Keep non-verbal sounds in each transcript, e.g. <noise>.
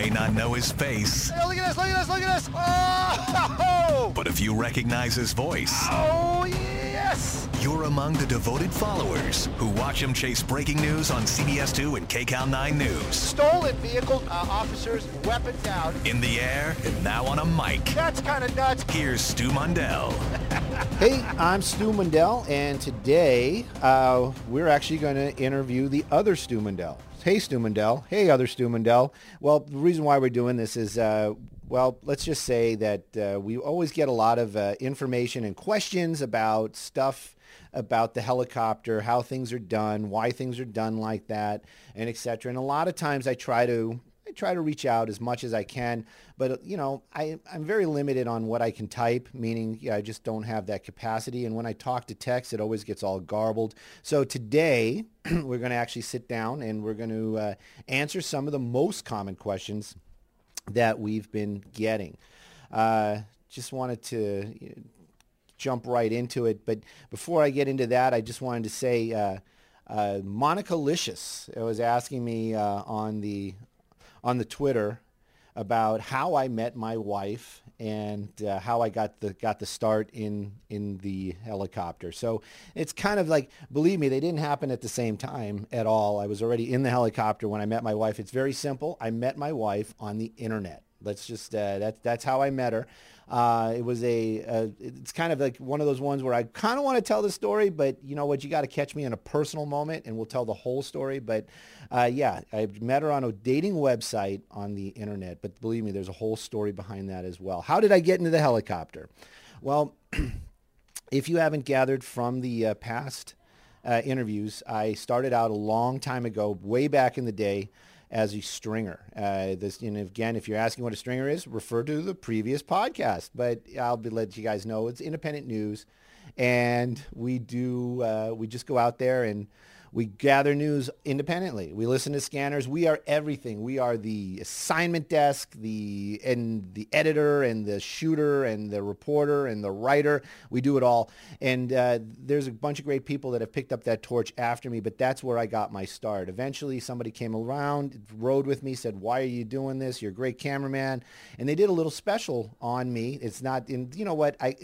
may not know his face, Hey, look at this, look at this, look at this. Oh, but if you recognize his voice, oh yes. you're among the devoted followers who watch him chase breaking news on CBS2 and KCAL 9 News. Stolen vehicle, uh, officers, weapon down. In the air and now on a mic. That's kind of nuts. Here's Stu Mundel. <laughs> Hey, I'm Stu Mundel, and today uh, we're actually going to interview the other Stu Mundel. Hey, Stu Mundel. Hey, other Stu Mundel. Well, the reason why we're doing this is, uh, well, let's just say that uh, we always get a lot of uh, information and questions about stuff about the helicopter, how things are done, why things are done like that, and etc. And a lot of times I try to I try to reach out as much as I can, but you know, I, I'm very limited on what I can type, meaning yeah, I just don't have that capacity. And when I talk to text, it always gets all garbled. So today, <clears throat> we're going to actually sit down and we're going to uh, answer some of the most common questions that we've been getting. Uh, just wanted to you know, jump right into it, but before I get into that, I just wanted to say. Uh, uh, Monica Licious was asking me uh, on the on the Twitter about how I met my wife and uh, how I got the got the start in in the helicopter. So it's kind of like believe me, they didn't happen at the same time at all. I was already in the helicopter when I met my wife. It's very simple. I met my wife on the internet. Let's just uh, that's that's how I met her. Uh, it was a, it's kind of like one of those ones where I kind of want to tell the story, but you know what, you got to catch me in a personal moment and we'll tell the whole story. But uh, yeah, I met her on a dating website on the internet, but believe me, there's a whole story behind that as well. How did I get into the helicopter? Well, <clears throat> if you haven't gathered from the uh, past uh, interviews, I started out a long time ago, way back in the day, as a stringer. Uh, this, and again, if you're asking what a stringer is, refer to the previous podcast. But I'll be let you guys know it's independent news, and we do uh, we just go out there and we gather news independently. We listen to scanners. We are everything. We are the assignment desk, the and the editor and the shooter and the reporter and the writer. We do it all. And uh, there's a bunch of great people that have picked up that torch after me, but that's where I got my start. Eventually, somebody came around, rode with me, said, "Why are you doing this? You're a great cameraman." And they did a little special on me. It's not in. You know what? I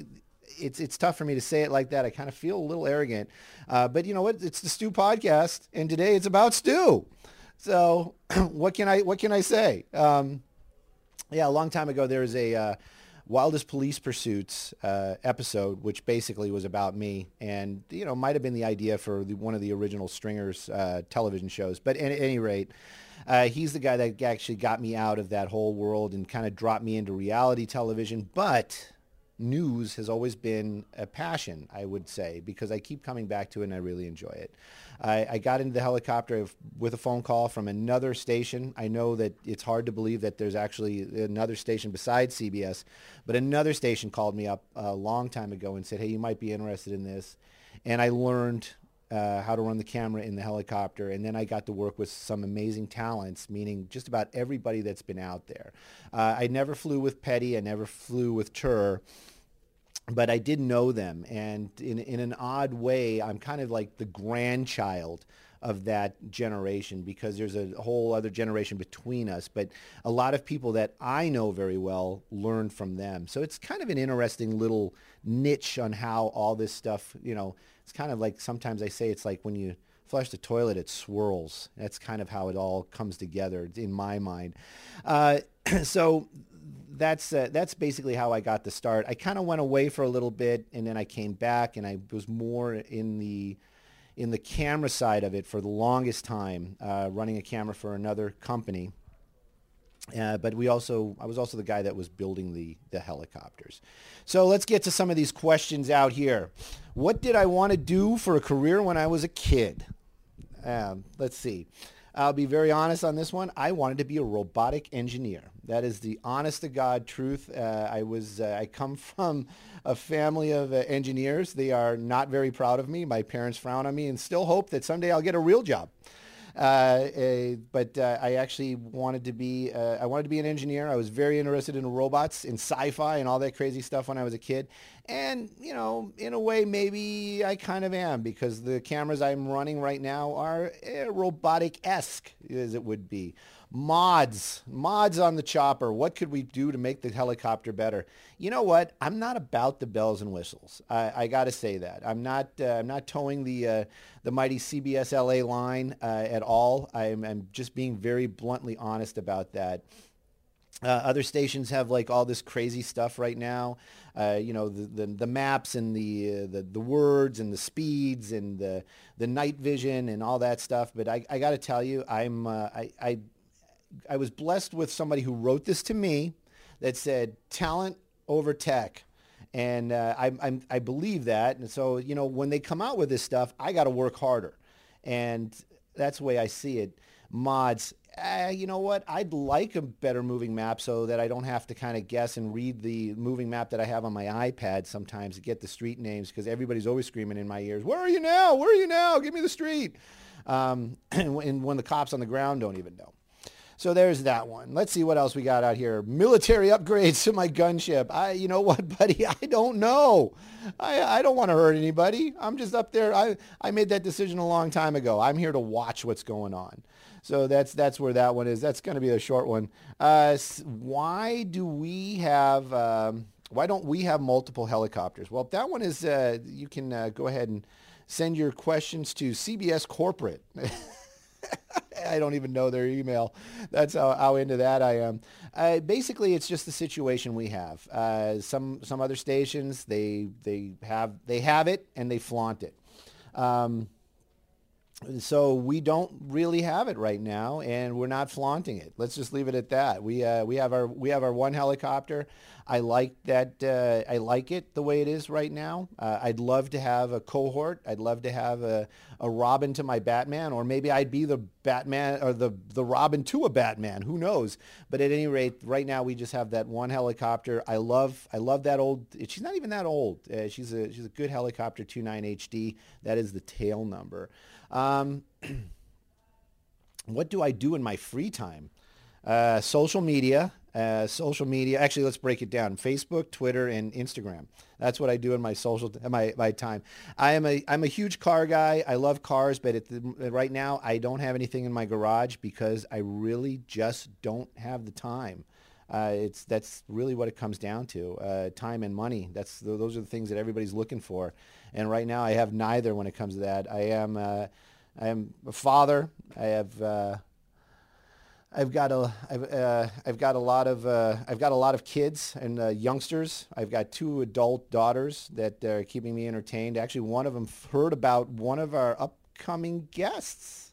it's it's tough for me to say it like that. I kind of feel a little arrogant, uh, but you know what? It's the Stu podcast, and today it's about Stu. So <clears throat> what can I what can I say? Um, yeah, a long time ago there was a uh, Wildest Police Pursuits uh, episode, which basically was about me, and you know might have been the idea for the, one of the original Stringers uh, television shows. But at any rate. Uh, he's the guy that actually got me out of that whole world and kind of dropped me into reality television. But news has always been a passion, I would say, because I keep coming back to it and I really enjoy it. I, I got into the helicopter with a phone call from another station. I know that it's hard to believe that there's actually another station besides CBS, but another station called me up a long time ago and said, hey, you might be interested in this. And I learned uh, how to run the camera in the helicopter. And then I got to work with some amazing talents, meaning just about everybody that's been out there. Uh, I never flew with Petty. I never flew with Tur. But I did know them. And in, in an odd way, I'm kind of like the grandchild of that generation because there's a whole other generation between us. But a lot of people that I know very well learned from them. So it's kind of an interesting little niche on how all this stuff, you know, it's kind of like sometimes I say it's like when you flush the toilet, it swirls. That's kind of how it all comes together in my mind. Uh, <clears throat> so that's uh, that's basically how I got the start. I kind of went away for a little bit, and then I came back, and I was more in the in the camera side of it for the longest time, uh, running a camera for another company. Uh, but we also, I was also the guy that was building the, the helicopters. So let's get to some of these questions out here. What did I want to do for a career when I was a kid? Um, let's see. I'll be very honest on this one. I wanted to be a robotic engineer. That is the honest to God truth. Uh, I was, uh, I come <laughs> from a family of uh, engineers. They are not very proud of me. My parents frown on me and still hope that someday I'll get a real job. Uh, uh, but uh, I actually wanted to be uh, I wanted to be an engineer. I was very interested in robots, in sci-fi, and all that crazy stuff when I was a kid. And you know, in a way, maybe I kind of am because the cameras I'm running right now are eh, robotic-esque, as it would be mods, mods on the chopper. What could we do to make the helicopter better? You know what? I'm not about the bells and whistles. I, I got to say that. I'm not. Uh, I'm not toeing the uh, the mighty CBS LA line uh, at all. I'm, I'm just being very bluntly honest about that. Uh, other stations have like all this crazy stuff right now. Uh, you know, the, the, the maps and the, uh, the the words and the speeds and the the night vision and all that stuff. But I, I got to tell you, I'm uh, I, I I was blessed with somebody who wrote this to me that said talent over tech. And uh, I, I, I believe that. And so, you know, when they come out with this stuff, I got to work harder. And that's the way I see it. Mods, uh, you know what? I'd like a better moving map so that I don't have to kind of guess and read the moving map that I have on my iPad sometimes to get the street names because everybody's always screaming in my ears, where are you now? Where are you now? Give me the street. Um, <clears throat> and when the cops on the ground don't even know. So there's that one. Let's see what else we got out here. Military upgrades to my gunship. I, you know what, <laughs> buddy? I don't know. I, I don't want to hurt anybody. I'm just up there. I, I made that decision a long time ago. I'm here to watch what's going on. So that's that's where that one is. That's going to be a short one. Uh, why do we have? Um, why don't we have multiple helicopters? Well, that one is. Uh, you can uh, go ahead and send your questions to CBS Corporate. <laughs> <laughs> I don't even know their email. That's how, how into that I am. Uh, basically, it's just the situation we have. Uh, some some other stations they they have they have it and they flaunt it. Um, so we don't really have it right now, and we're not flaunting it. Let's just leave it at that. We uh, we have our we have our one helicopter. I like that. Uh, I like it the way it is right now. Uh, I'd love to have a cohort. I'd love to have a, a Robin to my Batman, or maybe I'd be the Batman or the the Robin to a Batman. Who knows? But at any rate, right now we just have that one helicopter. I love I love that old. She's not even that old. Uh, she's a she's a good helicopter 29 HD. That is the tail number. Um, <clears throat> what do I do in my free time? Uh, social media, uh, social media. Actually, let's break it down: Facebook, Twitter, and Instagram. That's what I do in my social my my time. I am a I'm a huge car guy. I love cars, but the, right now I don't have anything in my garage because I really just don't have the time. Uh, it's that's really what it comes down to: uh, time and money. That's those are the things that everybody's looking for. And right now, I have neither when it comes to that. I am uh, I am a father. I have uh, I've got a I've, uh, I've got a lot of uh, I've got a lot of kids and youngsters. I've got two adult daughters that are keeping me entertained. Actually, one of them heard about one of our upcoming guests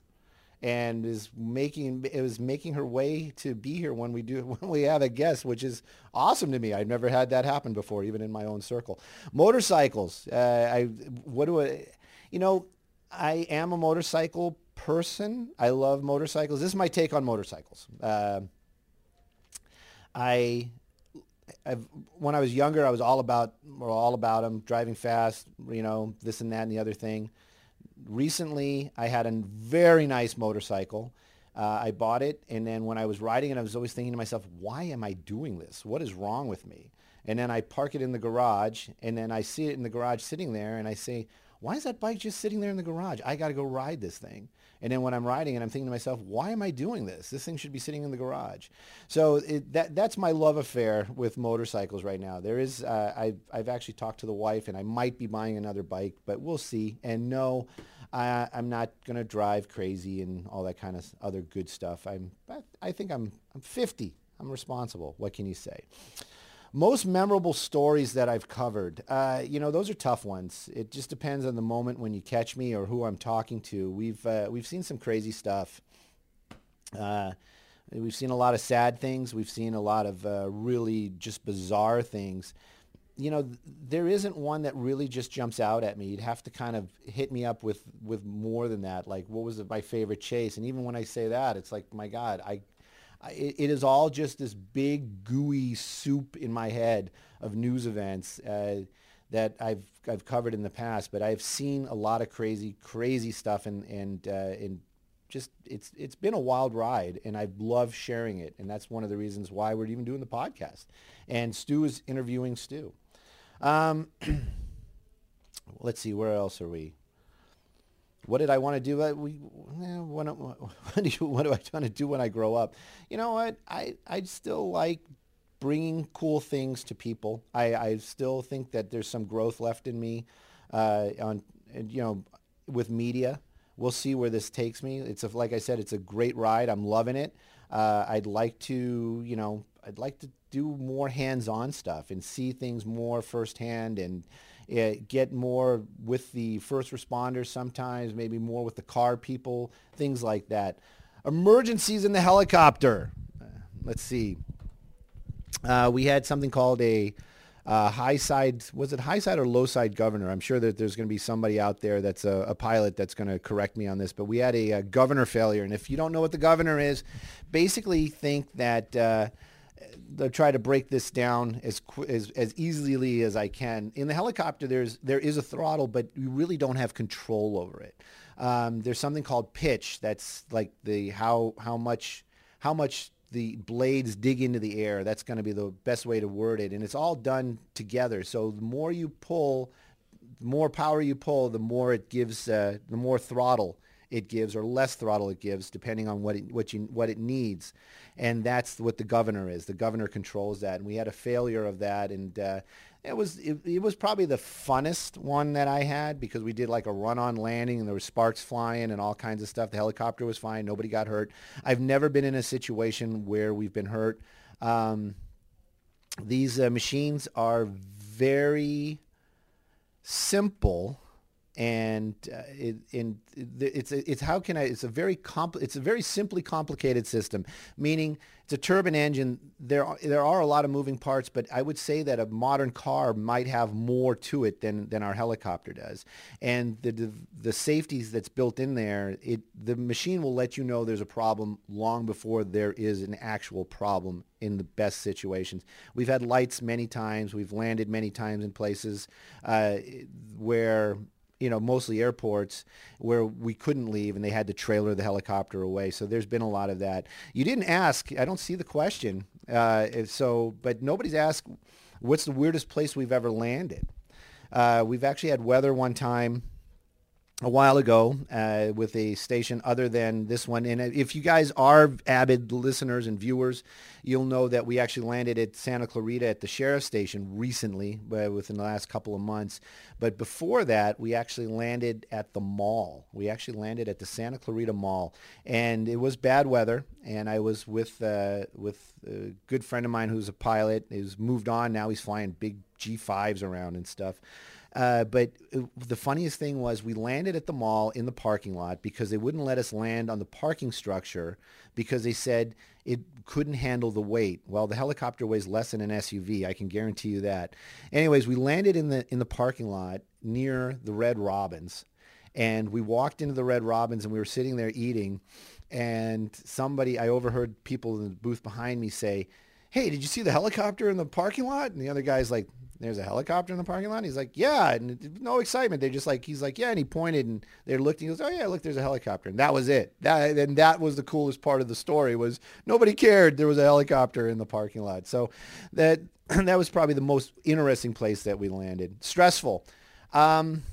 and is making it was making her way to be here when we do <laughs> when we have a guest, which is awesome to me. I've never had that happen before, even in my own circle. Motorcycles. Uh, I what do I, you know, I am a motorcycle person. I love motorcycles. This is my take on motorcycles. Uh, I I've, when I was younger, I was all about all about them, driving fast, you know, this and that and the other thing recently I had a very nice motorcycle. Uh, I bought it, and then when I was riding it, I was always thinking to myself, why am I doing this? What is wrong with me? And then I park it in the garage, and then I see it in the garage sitting there, and I say, why is that bike just sitting there in the garage? I got to go ride this thing. And then when I'm riding and I'm thinking to myself, why am I doing this? This thing should be sitting in the garage. So it, that that's my love affair with motorcycles right now. There is, uh, I've, I've actually talked to the wife and I might be buying another bike, but we'll see. And no, I, I'm not going to drive crazy and all that kind of other good stuff. I'm, I think I'm, I'm 50. I'm responsible. What can you say? Most memorable stories that I've covered, uh, you know, those are tough ones. It just depends on the moment when you catch me or who I'm talking to. We've uh, we've seen some crazy stuff. Uh, we've seen a lot of sad things. We've seen a lot of uh, really just bizarre things. You know, there isn't one that really just jumps out at me. You'd have to kind of hit me up with with more than that. Like, what was my favorite chase? And even when I say that, it's like, my God, I it, it is all just this big gooey soup in my head of news events uh, that I've I've covered in the past. But I've seen a lot of crazy crazy stuff and and uh, and just it's it's been a wild ride, and I love sharing it, and that's one of the reasons why we're even doing the podcast. And Stu is interviewing Stu. Um, <clears throat> let's see, where else are we? What did I want to do? We, eh, what, <laughs> what, do you, what do I want to do when I grow up? You know what? I, I still like bringing cool things to people. I, I still think that there's some growth left in me uh, on, you know, with media. We'll see where this takes me. It's a, like I said, it's a great ride. I'm loving it. Uh, I'd like to, you know, I'd like to do more hands-on stuff and see things more firsthand and uh, get more with the first responders sometimes, maybe more with the car people, things like that. Emergencies in the helicopter. Uh, let's see. Uh, we had something called a uh, high side, was it high side or low side governor? I'm sure that there's going to be somebody out there that's a, a pilot that's going to correct me on this, but we had a, a, governor failure. And if you don't know what the governor is, basically think that they'll try to break this down as, as as easily as I can. In the helicopter, there's there is a throttle, but you really don't have control over it. Um, there's something called pitch. That's like the how how much how much the blades dig into the air. That's going to be the best way to word it. And it's all done together. So the more you pull, the more power you pull, the more it gives, uh, the more throttle it gives or less throttle it gives depending on what it, what, you, what it needs. And that's what the governor is. The governor controls that. And we had a failure of that. And uh, it was it, it, was probably the funnest one that I had because we did like a run-on landing and there were sparks flying and all kinds of stuff. The helicopter was fine. Nobody got hurt. I've never been in a situation where we've been hurt. Um, these uh, machines are very simple and uh, it, it's it's how can I it's a very compl- it's a very simply complicated system meaning it's a turbine engine. There are, there are a lot of moving parts but I would say that a modern car might have more to it than than our helicopter does. And the the, the safeties that's built in there it the machine will let you know there's a problem long before there is an actual problem in the best situations. We've had lights many times. We've landed many times in places uh, where you know, mostly airports where we couldn't leave and they had to trailer the helicopter away. So there's been a lot of that. You didn't ask. I don't see the question. Uh, so, but nobody's asked, what's the weirdest place we've ever landed? Uh, we've actually had weather one time a while ago uh, with a station other than this one. And if you guys are avid listeners and viewers, you'll know that we actually landed at Santa Clarita at the sheriff station recently, within the last couple of months. But before that, we actually landed at the mall. We actually landed at the Santa Clarita Mall, and it was bad weather. And I was with uh, with a good friend of mine who's a pilot. He's moved on now. He's flying big G5s around and stuff. Uh, but uh, the funniest thing was we landed at the mall in the parking lot because they wouldn't let us land on the parking structure because they said it couldn't handle the weight. Well, the helicopter weighs less than an SUV. I can guarantee you that. Anyways, we landed in the in the parking lot near the Red Robins, and we walked into the Red Robins and we were sitting there eating, and somebody I overheard people in the booth behind me say, "Hey, did you see the helicopter in the parking lot?" And the other guy's like, there's a helicopter in the parking lot. He's like, yeah, and no excitement. They're just like, he's like, yeah, and he pointed, and they looked, and he goes, oh yeah, look, there's a helicopter, and that was it. That and that was the coolest part of the story was nobody cared there was a helicopter in the parking lot. So that <clears throat> that was probably the most interesting place that we landed. Stressful. Um,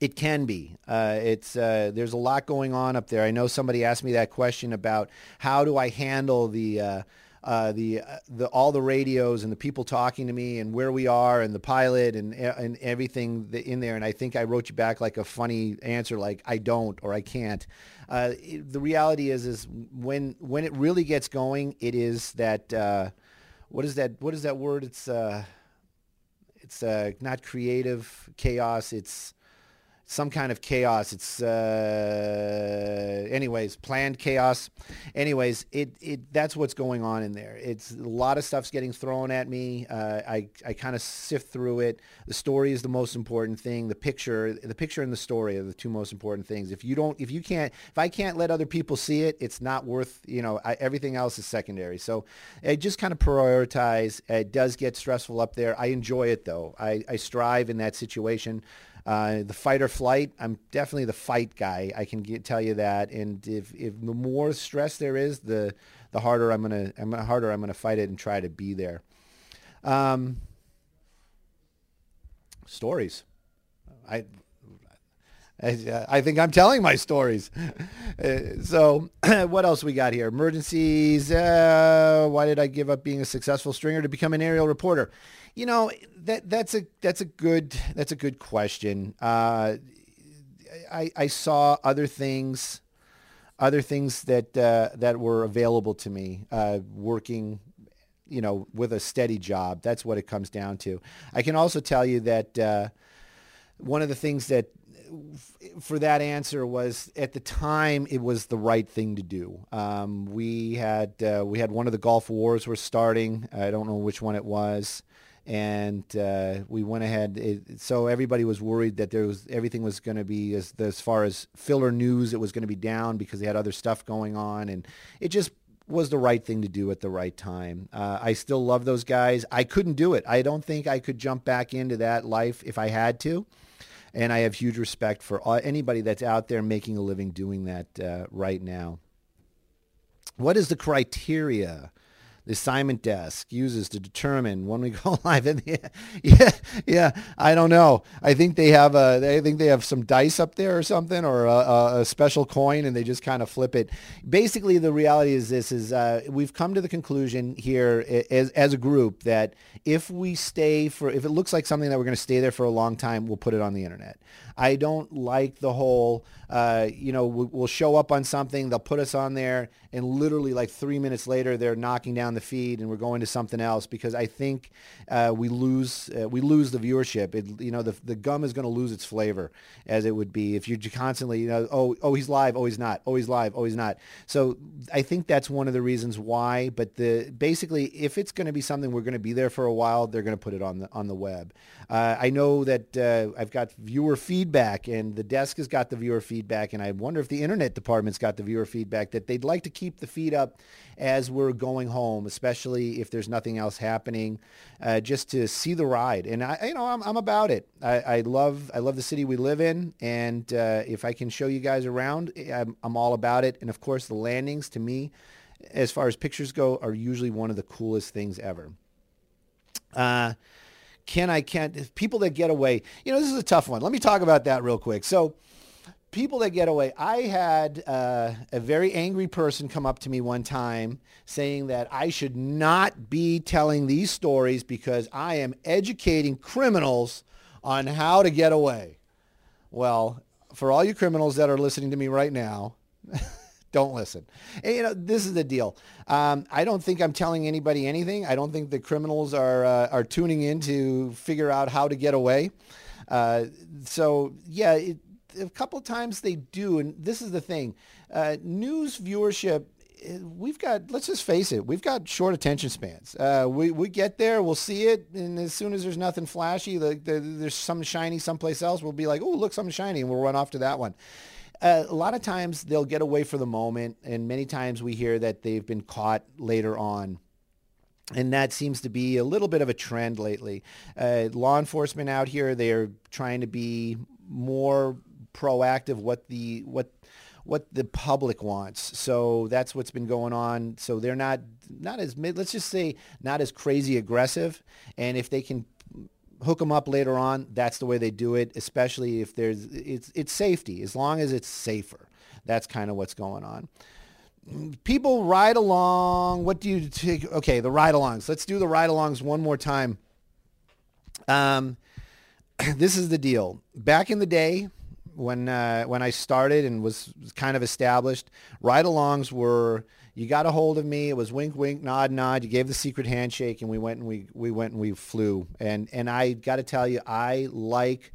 it can be. Uh, it's uh, there's a lot going on up there. I know somebody asked me that question about how do I handle the uh, uh, the uh, the all the radios and the people talking to me and where we are and the pilot and and everything in there. And I think I wrote you back like a funny answer, like I don't or I can't. Uh, the reality is, is when when it really gets going, it is that uh, what is that? What is that word? It's uh, it's uh, not creative chaos. It's some kind of chaos. It's uh, anyways planned chaos. Anyways, it it that's what's going on in there. It's a lot of stuff's getting thrown at me. Uh, I I kind of sift through it. The story is the most important thing. The picture, the picture and the story are the two most important things. If you don't, if you can't, if I can't let other people see it, it's not worth. You know, I, everything else is secondary. So I just kind of prioritize. It does get stressful up there. I enjoy it though. I I strive in that situation Uh, the fight or flight, I'm definitely the fight guy. I can get, tell you that. And if, if the more stress there is, the the harder I'm gonna, I'm harder I'm gonna fight it and try to be there. Um, stories. I I, think I'm telling my stories. Uh, so <clears throat> what else we got here? Emergencies. Uh, why did I give up being a successful stringer to become an aerial reporter? You know that that's a that's a good that's a good question. Uh, I I saw other things, other things that uh, that were available to me. Uh, working you know, with a steady job. That's what it comes down to. I can also tell you that uh, one of the things that for that answer was at the time it was the right thing to do. Um, we had uh, we had one of the Gulf Wars were starting. I don't know which one it was, and uh, we went ahead. It, so everybody was worried that there was everything was going to be as as far as filler news. It was going to be down because they had other stuff going on, and it just was the right thing to do at the right time. Uh, I still love those guys. I couldn't do it. I don't think I could jump back into that life if I had to and I have huge respect for anybody that's out there making a living doing that uh, right now. What is the criteria the assignment desk uses to determine when we <laughs> go live. And <laughs> yeah, yeah, I don't know. I think they have a, I think they have some dice up there or something, or a, a special coin, and they just kind of flip it. Basically, the reality is this: is uh, we've come to the conclusion here as as a group that if we stay for, if it looks like something that we're going to stay there for a long time, we'll put it on the internet. I don't like the whole, uh, you know, we'll show up on something, they'll put us on there, and literally like three minutes later, they're knocking down the feed and we're going to something else because I think uh, we lose uh, we lose the viewership. It, you know, the the gum is going to lose its flavor as it would be if you're constantly, you know, oh oh he's live, oh he's not, oh he's live, oh he's not. So I think that's one of the reasons why. But the basically, if it's going to be something we're going to be there for a while, they're going to put it on the on the web. Uh, I know that uh, I've got viewer feedback, and the desk has got the viewer feedback, and I wonder if the internet department's got the viewer feedback that they'd like to keep the feed up as we're going home, especially if there's nothing else happening, uh, just to see the ride. And I, you know, I'm, I'm about it. I, I love I love the city we live in, and uh, if I can show you guys around, I'm, I'm all about it. And of course, the landings to me, as far as pictures go, are usually one of the coolest things ever. Uh, can I can't people that get away. You know, this is a tough one. Let me talk about that real quick. So people that get away. I had uh, a very angry person come up to me one time saying that I should not be telling these stories because I am educating criminals on how to get away. Well, for all you criminals that are listening to me right now, <laughs> don't listen. And, you know, this is the deal. Um, I don't think I'm telling anybody anything. I don't think the criminals are uh, are tuning in to figure out how to get away. Uh, so yeah, it, a couple times they do, and this is the thing: uh, news viewership. Eh, we've got, let's just face it, we've got short attention spans. Uh, we, we get there, we'll see it, and as soon as there's nothing flashy, the, the, there's something shiny someplace else, we'll be like, oh, look, something shiny, and we'll run off to that one uh, a lot of times they'll get away for the moment, and many times we hear that they've been caught later on. And that seems to be a little bit of a trend lately. Uh, law enforcement out here, they're trying to be more proactive what the what what the public wants. So that's what's been going on. So they're not not as let's just say not as crazy aggressive. And if they can hook them up later on. That's the way they do it, especially if there's it's it's safety. As long as it's safer, that's kind of what's going on. People ride along. What do you take? Okay, the ride-alongs. Let's do the ride-alongs one more time. Um, <clears throat> this is the deal. Back in the day, when uh, when I started and was kind of established, ride-alongs were you got a hold of me. It was wink, wink, nod, nod. You gave the secret handshake, and we went and we we went and we flew. And and I got to tell you, I like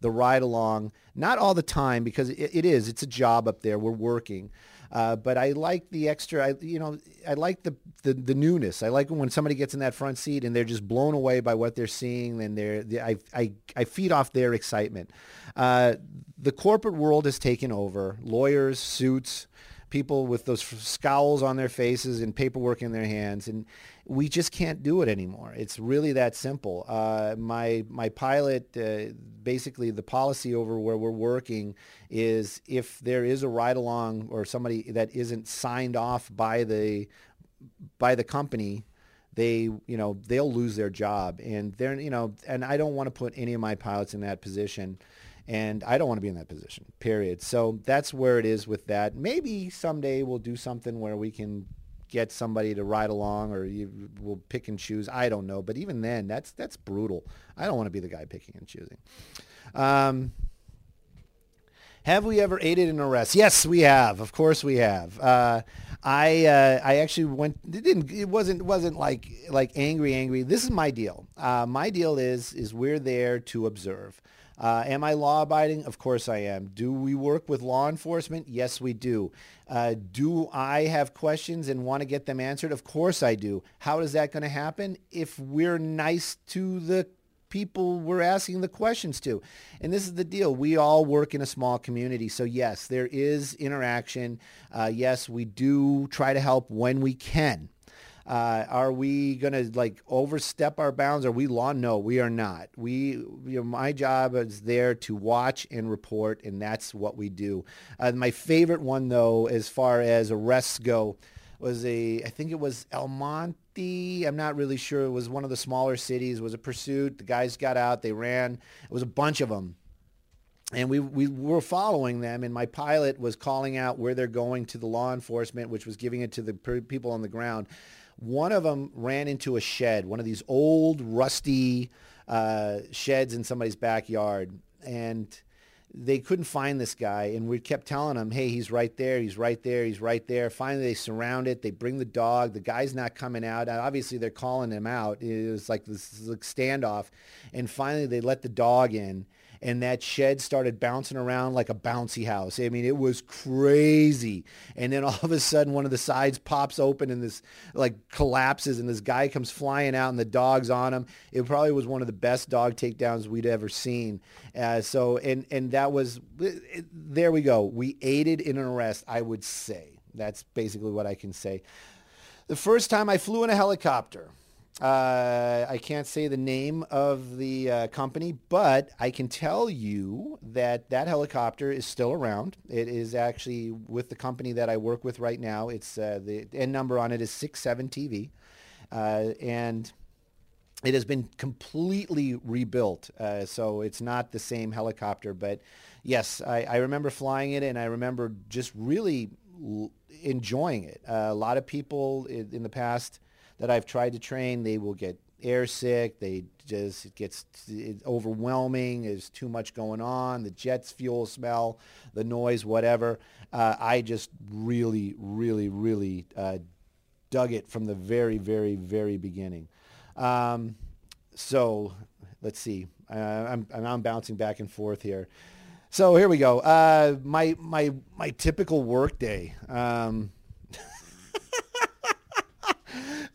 the ride along. Not all the time because it, it is. It's a job up there. We're working. Uh, but I like the extra, I, you know, I like the, the, the newness. I like when somebody gets in that front seat and they're just blown away by what they're seeing and they're, they, I, I, I feed off their excitement. Uh, the corporate world has taken over. Lawyers, suits, people with those scowls on their faces and paperwork in their hands, and we just can't do it anymore. It's really that simple. Uh, my my pilot, uh, basically, the policy over where we're working is if there is a ride along or somebody that isn't signed off by the by the company they you know they'll lose their job and they're you know and I don't want to put any of my pilots in that position and I don't want to be in that position period so that's where it is with that maybe someday we'll do something where we can get somebody to ride along or you will pick and choose I don't know but even then that's that's brutal I don't want to be the guy picking and choosing um, have we ever aided an arrest? Yes, we have. Of course, we have. Uh, I uh, I actually went. It didn't. It wasn't wasn't like like angry angry. This is my deal. Uh, my deal is is we're there to observe. Uh, am I law abiding? Of course I am. Do we work with law enforcement? Yes, we do. Uh, do I have questions and want to get them answered? Of course I do. How is that going to happen? If we're nice to the people we're asking the questions to. And this is the deal. We all work in a small community. So yes, there is interaction. Uh, yes, we do try to help when we can. Uh, are we going to like overstep our bounds? Are we law? No, we are not. We, you know, my job is there to watch and report, and that's what we do. Uh, my favorite one, though, as far as arrests go, was a, I think it was El Monte. I'm not really sure. It was one of the smaller cities. It was a pursuit. The guys got out. They ran. It was a bunch of them. And we, we were following them, and my pilot was calling out where they're going to the law enforcement, which was giving it to the people on the ground. One of them ran into a shed, one of these old, rusty uh, sheds in somebody's backyard. And they couldn't find this guy and we kept telling them hey he's right there he's right there he's right there finally they surround it they bring the dog the guy's not coming out obviously they're calling him out it was like this standoff and finally they let the dog in and that shed started bouncing around like a bouncy house. I mean, it was crazy. And then all of a sudden, one of the sides pops open and this like collapses, and this guy comes flying out, and the dog's on him. It probably was one of the best dog takedowns we'd ever seen. Uh, so, and and that was it, there. We go. We aided in an arrest. I would say that's basically what I can say. The first time I flew in a helicopter. Uh, I can't say the name of the uh, company, but I can tell you that that helicopter is still around. It is actually with the company that I work with right now. It's uh, the N number on it is 67TV, uh, and it has been completely rebuilt. Uh, so it's not the same helicopter, but yes, I, I remember flying it, and I remember just really l- enjoying it. Uh, a lot of people in, in the past that I've tried to train, they will get airsick. They just it gets overwhelming. There's too much going on. The jet's fuel smell, the noise, whatever. Uh, I just really, really, really uh, dug it from the very, very, very beginning. Um, so let's see. Uh, I'm, I'm bouncing back and forth here. So here we go. Uh, my my my typical work day. Um,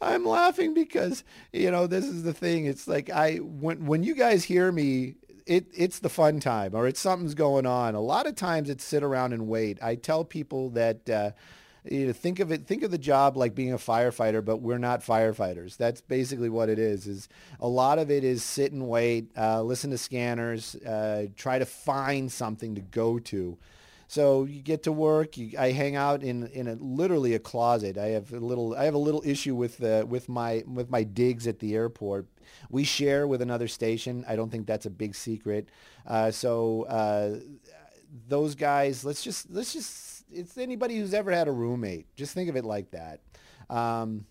I'm laughing because you know this is the thing. It's like I when when you guys hear me, it it's the fun time or it's something's going on. A lot of times it's sit around and wait. I tell people that. Uh, you know, think of it think of the job like being a firefighter but we're not firefighters that's basically what it is is a lot of it is sit and wait uh, listen to scanners uh, try to find something to go to so you get to work. You, I hang out in in a, literally a closet. I have a little I have a little issue with uh, with my with my digs at the airport. We share with another station. I don't think that's a big secret. Uh, so uh, those guys, let's just let's just it's anybody who's ever had a roommate. Just think of it like that. Um,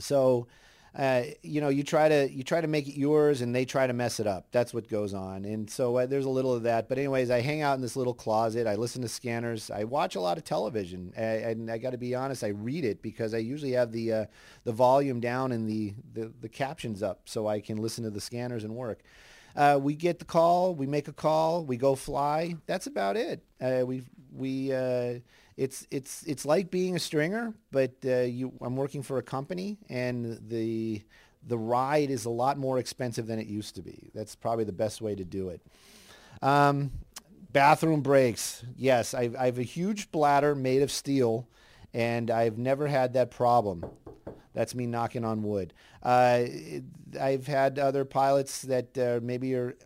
so uh, you know, you try to you try to make it yours, and they try to mess it up. That's what goes on, and so uh, there's a little of that. But anyways, I hang out in this little closet. I listen to scanners. I watch a lot of television, and I got to be honest, I read it because I usually have the uh, the volume down and the, the the captions up, so I can listen to the scanners and work. Uh, we get the call, we make a call, we go fly. That's about it. Uh, we we uh, it's it's it's like being a stringer, but uh, you I'm working for a company, and the the ride is a lot more expensive than it used to be. That's probably the best way to do it. Um, Bathroom breaks. Yes, I, I have a huge bladder made of steel, and I've never had that problem. That's me knocking on wood. Uh, I've had other pilots that uh, maybe are,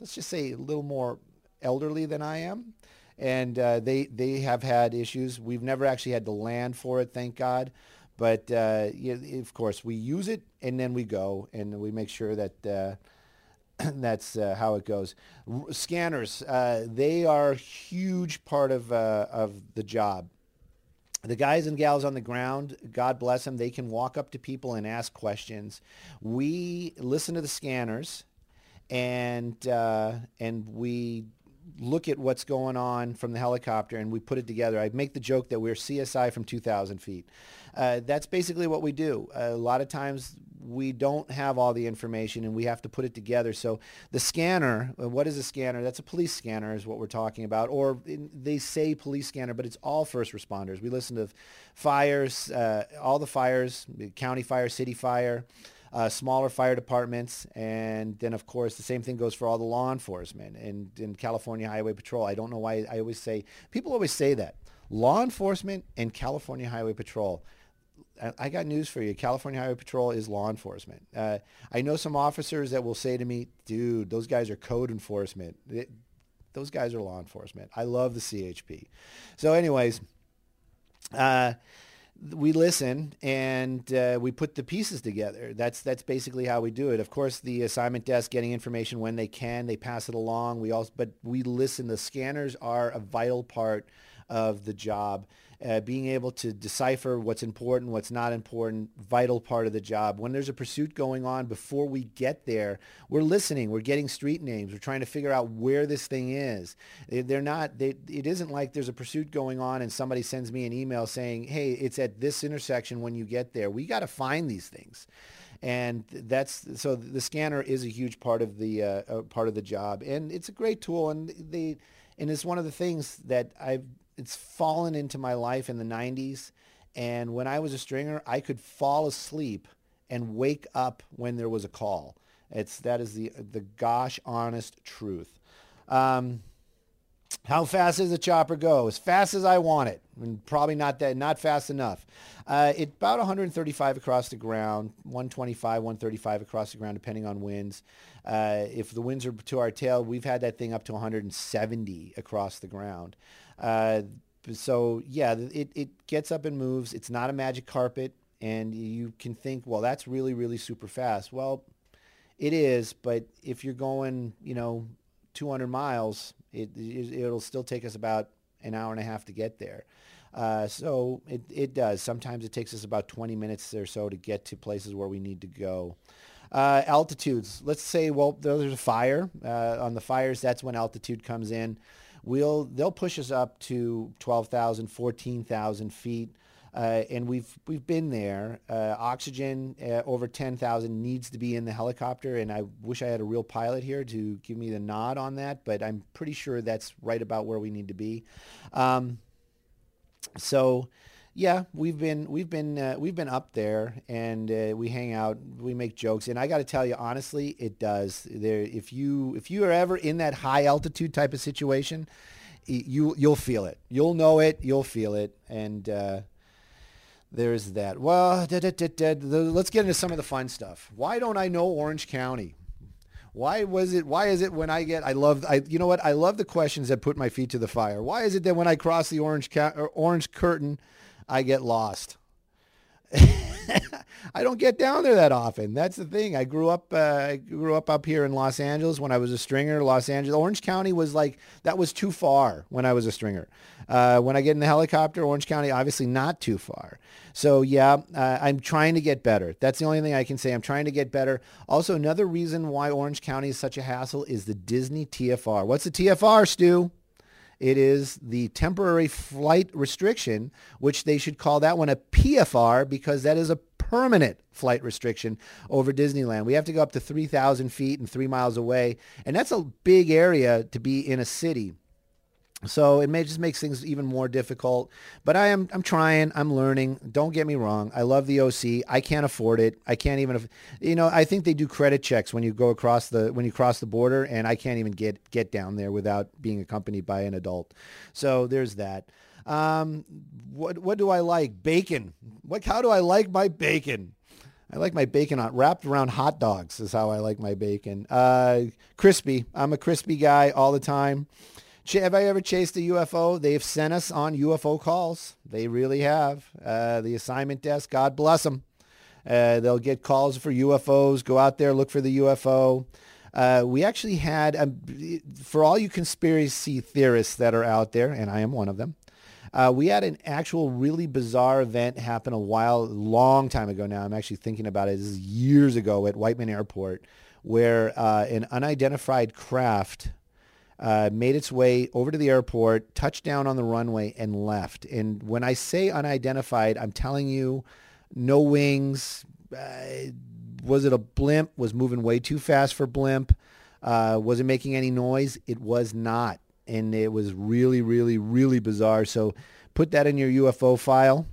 let's just say, a little more elderly than I am, and uh, they they have had issues. We've never actually had to land for it, thank God. But uh, yeah, of course, we use it and then we go and we make sure that uh, <clears throat> that's uh, how it goes. R- scanners, uh, they are a huge part of, uh, of the job. The guys and gals on the ground, God bless them, they can walk up to people and ask questions. We listen to the scanners and, and we look at what's going on from the helicopter and we put it together. I make the joke that we're CSI from 2,000 feet. Uh, that's basically what we do. a lot of times we don't have all the information and we have to put it together. So the scanner, uh, what is a scanner? That's a police scanner is what we're talking about. Or in, they say police scanner, but it's all first responders. We listen to fires, uh, all the fires, county fire, city fire, uh, smaller fire departments. And then, of course, the same thing goes for all the law enforcement and in California Highway Patrol. I don't know why I always say, people always say that. Law enforcement and California Highway Patrol I got news for you. California Highway Patrol is law enforcement. Uh, I know some officers that will say to me, dude, those guys are code enforcement. It, those guys are law enforcement. I love the CHP. So anyways, uh, we listen and uh, we put the pieces together. That's that's basically how we do it. Of course, the assignment desk getting information when they can, they pass it along. We also, but we listen. The scanners are a vital part of the job uh, being able to decipher what's important, what's not important, vital part of the job. When there's a pursuit going on, before we get there, we're listening. We're getting street names. We're trying to figure out where this thing is. They're not. They, it isn't like there's a pursuit going on and somebody sends me an email saying, "Hey, it's at this intersection when you get there." We got to find these things and that's so the scanner is a huge part of the uh, uh, part of the job and it's a great tool and they and it's one of the things that I've it's fallen into my life in the 90s. And when I was a stringer, I could fall asleep and wake up when there was a call. It's that is the the gosh honest truth. Um, how fast does the chopper go? As fast as I want it. And probably not that, not fast enough. Uh, it's about 135 across the ground, 125, 135 across the ground, depending on winds. Uh, if the winds are to our tail, we've had that thing up to 170 across the ground. Uh, so yeah, it, it gets up and moves. It's not a magic carpet. And you can think, well, that's really, really super fast. Well, it is, but if you're going, you know, 200 miles, it, it will still take us about an hour and a half to get there. Uh, so it, it does. Sometimes it takes us about 20 minutes or so to get to places where we need to go. Uh, altitudes. Let's say, well, there's a fire. Uh, on the fires, that's when altitude comes in we'll they'll push us up to 12,000, 14,000 feet. Uh, and we've we've been there. Uh, oxygen uh, over 10,000 needs to be in the helicopter, and I wish I had a real pilot here to give me the nod on that, but I'm pretty sure that's right about where we need to be. Um, so yeah, we've been we've been uh, we've been up there, and uh, we hang out, we make jokes, and I got to tell you honestly, it does. There, if you if you are ever in that high altitude type of situation, you you'll feel it, you'll know it, you'll feel it, and uh, there's that. Well, da, da, da, let's get into some of the fun stuff. Why don't I know Orange County? Why was it? Why is it when I get? I love. I you know what? I love the questions that put my feet to the fire. Why is it that when I cross the orange ca- orange curtain? I get lost. <laughs> I don't get down there that often. That's the thing. I grew up. Uh, I grew up up here in Los Angeles when I was a stringer. Los Angeles, Orange County was like that was too far when I was a stringer. Uh, when I get in the helicopter, Orange County obviously not too far. So yeah, uh, I'm trying to get better. That's the only thing I can say. I'm trying to get better. Also, another reason why Orange County is such a hassle is the Disney TFR. What's the TFR, Stu? It is the temporary flight restriction, which they should call that one a PFR because that is a permanent flight restriction over Disneyland. We have to go up to 3,000 feet and three miles away. And that's a big area to be in a city. So it may just makes things even more difficult. But I am I'm trying. I'm learning. Don't get me wrong. I love the OC. I can't afford it. I can't even. You know, I think they do credit checks when you go across the when you cross the border, and I can't even get get down there without being accompanied by an adult. So there's that. Um, what what do I like? Bacon. What? How do I like my bacon? I like my bacon on, wrapped around hot dogs. Is how I like my bacon. Uh, crispy. I'm a crispy guy all the time. Have I ever chased a UFO? They've sent us on UFO calls. They really have. Uh, the assignment desk, God bless them. Uh, they'll get calls for UFOs. Go out there, look for the UFO. Uh, we actually had, um, for all you conspiracy theorists that are out there, and I am one of them, uh, we had an actual really bizarre event happen a while, long time ago now. I'm actually thinking about it. This is years ago at Whiteman Airport, where uh, an unidentified craft uh, made its way over to the airport, touched down on the runway, and left. And when I say unidentified, I'm telling you, no wings. Uh, was it a blimp? Was moving way too fast for blimp? Uh, was it making any noise? It was not. And it was really, really, really bizarre. So put that in your UFO file.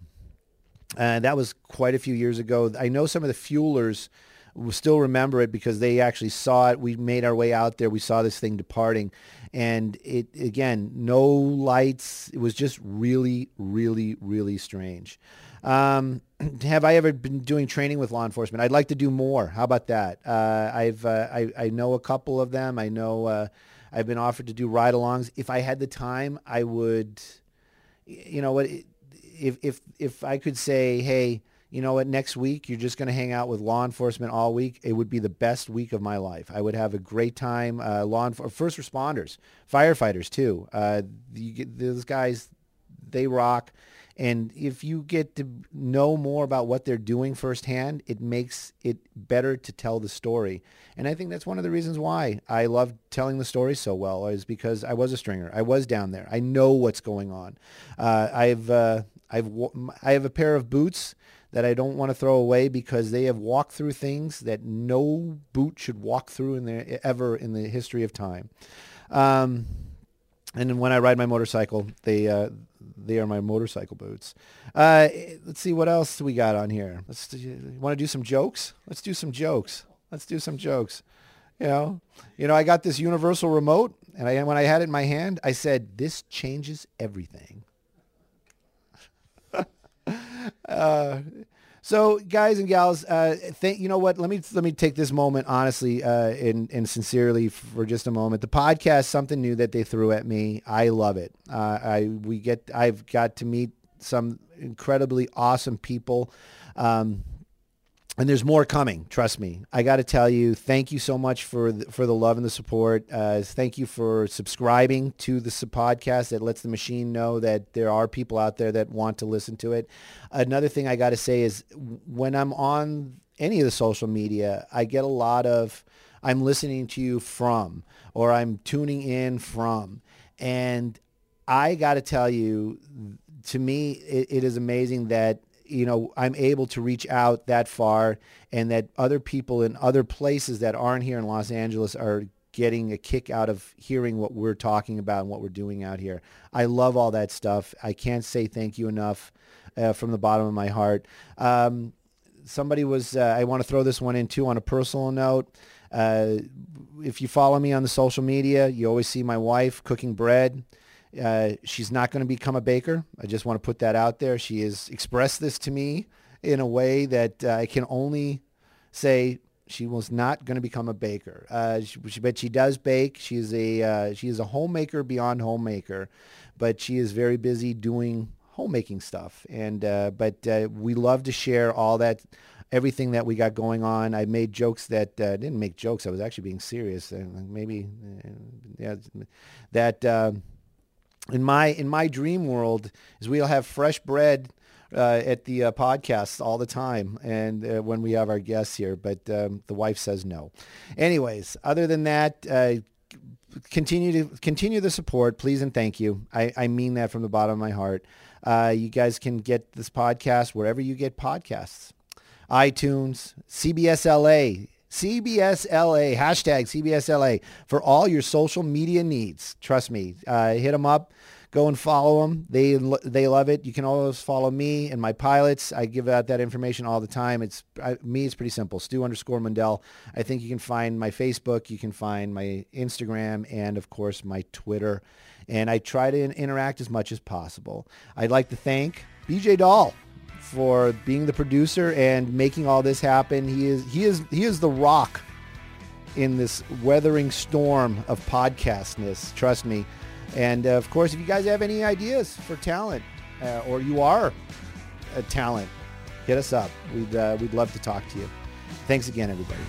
Uh, that was quite a few years ago. I know some of the fuelers we still remember it because they actually saw it. We made our way out there. We saw this thing departing. And it, again, no lights. It was just really, really, really strange. Um, <clears throat> have I ever been doing training with law enforcement? I'd like to do more. How about that? Uh, I've, uh, I, I know a couple of them. I know uh, I've been offered to do ride-alongs. If I had the time, I would, you know what, if, if, if I could say, hey, you know what, next week you're just going to hang out with law enforcement all week. It would be the best week of my life. I would have a great time. Uh, law enf- first responders, firefighters too. Uh, you those guys, they rock. And if you get to know more about what they're doing firsthand, it makes it better to tell the story. And I think that's one of the reasons why I love telling the story so well is because I was a stringer. I was down there. I know what's going on. Uh, I've uh, I've I have a pair of boots that I don't want to throw away because they have walked through things that no boot should walk through in there ever in the history of time. Um, and when I ride my motorcycle, they uh, they are my motorcycle boots. Uh, let's see what else we got on here. Let's want to do some jokes. Let's do some jokes. Let's do some jokes. You know, you know, I got this universal remote, and I when I had it in my hand, I said, "This changes everything." Uh, so, guys and gals, uh, think you know what? Let me let me take this moment honestly uh, and and sincerely for just a moment. The podcast, something new that they threw at me. I love it. Uh, I we get I've got to meet some incredibly awesome people. Um, and there's more coming. Trust me. I got to tell you, thank you so much for the, for the love and the support. Uh, thank you for subscribing to the podcast that lets the machine know that there are people out there that want to listen to it. Another thing I got to say is when I'm on any of the social media, I get a lot of I'm listening to you from or I'm tuning in from. And I got to tell you, to me, it, it is amazing that you know, I'm able to reach out that far and that other people in other places that aren't here in Los Angeles are getting a kick out of hearing what we're talking about and what we're doing out here. I love all that stuff. I can't say thank you enough uh, from the bottom of my heart. Um, somebody was, uh, I want to throw this one in too on a personal note. Uh, if you follow me on the social media, you always see my wife cooking bread. Uh, she's not going to become a baker. I just want to put that out there. She has expressed this to me in a way that uh, I can only say she was not going to become a baker. Uh, she, but she does bake. She is a uh, she is a homemaker beyond homemaker, but she is very busy doing homemaking stuff. And uh, but uh, we love to share all that everything that we got going on. I made jokes that uh, didn't make jokes. I was actually being serious. Maybe, uh, yeah, that uh, in my in my dream world is we'll have fresh bread uh, at the uh, podcasts all the time and uh, when we have our guests here but um, the wife says no. Anyways other than that uh, continue to continue the support please and thank you. I, I mean that from the bottom of my heart. Uh, you guys can get this podcast wherever you get podcasts. itunes cbs la CBSLA, hashtag CBSLA for all your social media needs. Trust me. Uh, hit them up. Go and follow them. They they love it. You can always follow me and my pilots. I give out that information all the time. It's I, me. It's pretty simple. Stu underscore Mundel. I think you can find my Facebook. You can find my Instagram and of course my Twitter. And I try to interact as much as possible. I'd like to thank BJ Dahl for being the producer and making all this happen. He is he is he is the rock in this weathering storm of podcastness. Trust me. And uh, of course, if you guys have any ideas for talent, uh, or you are a talent, hit us up. We'd uh, we'd love to talk to you. Thanks again, everybody.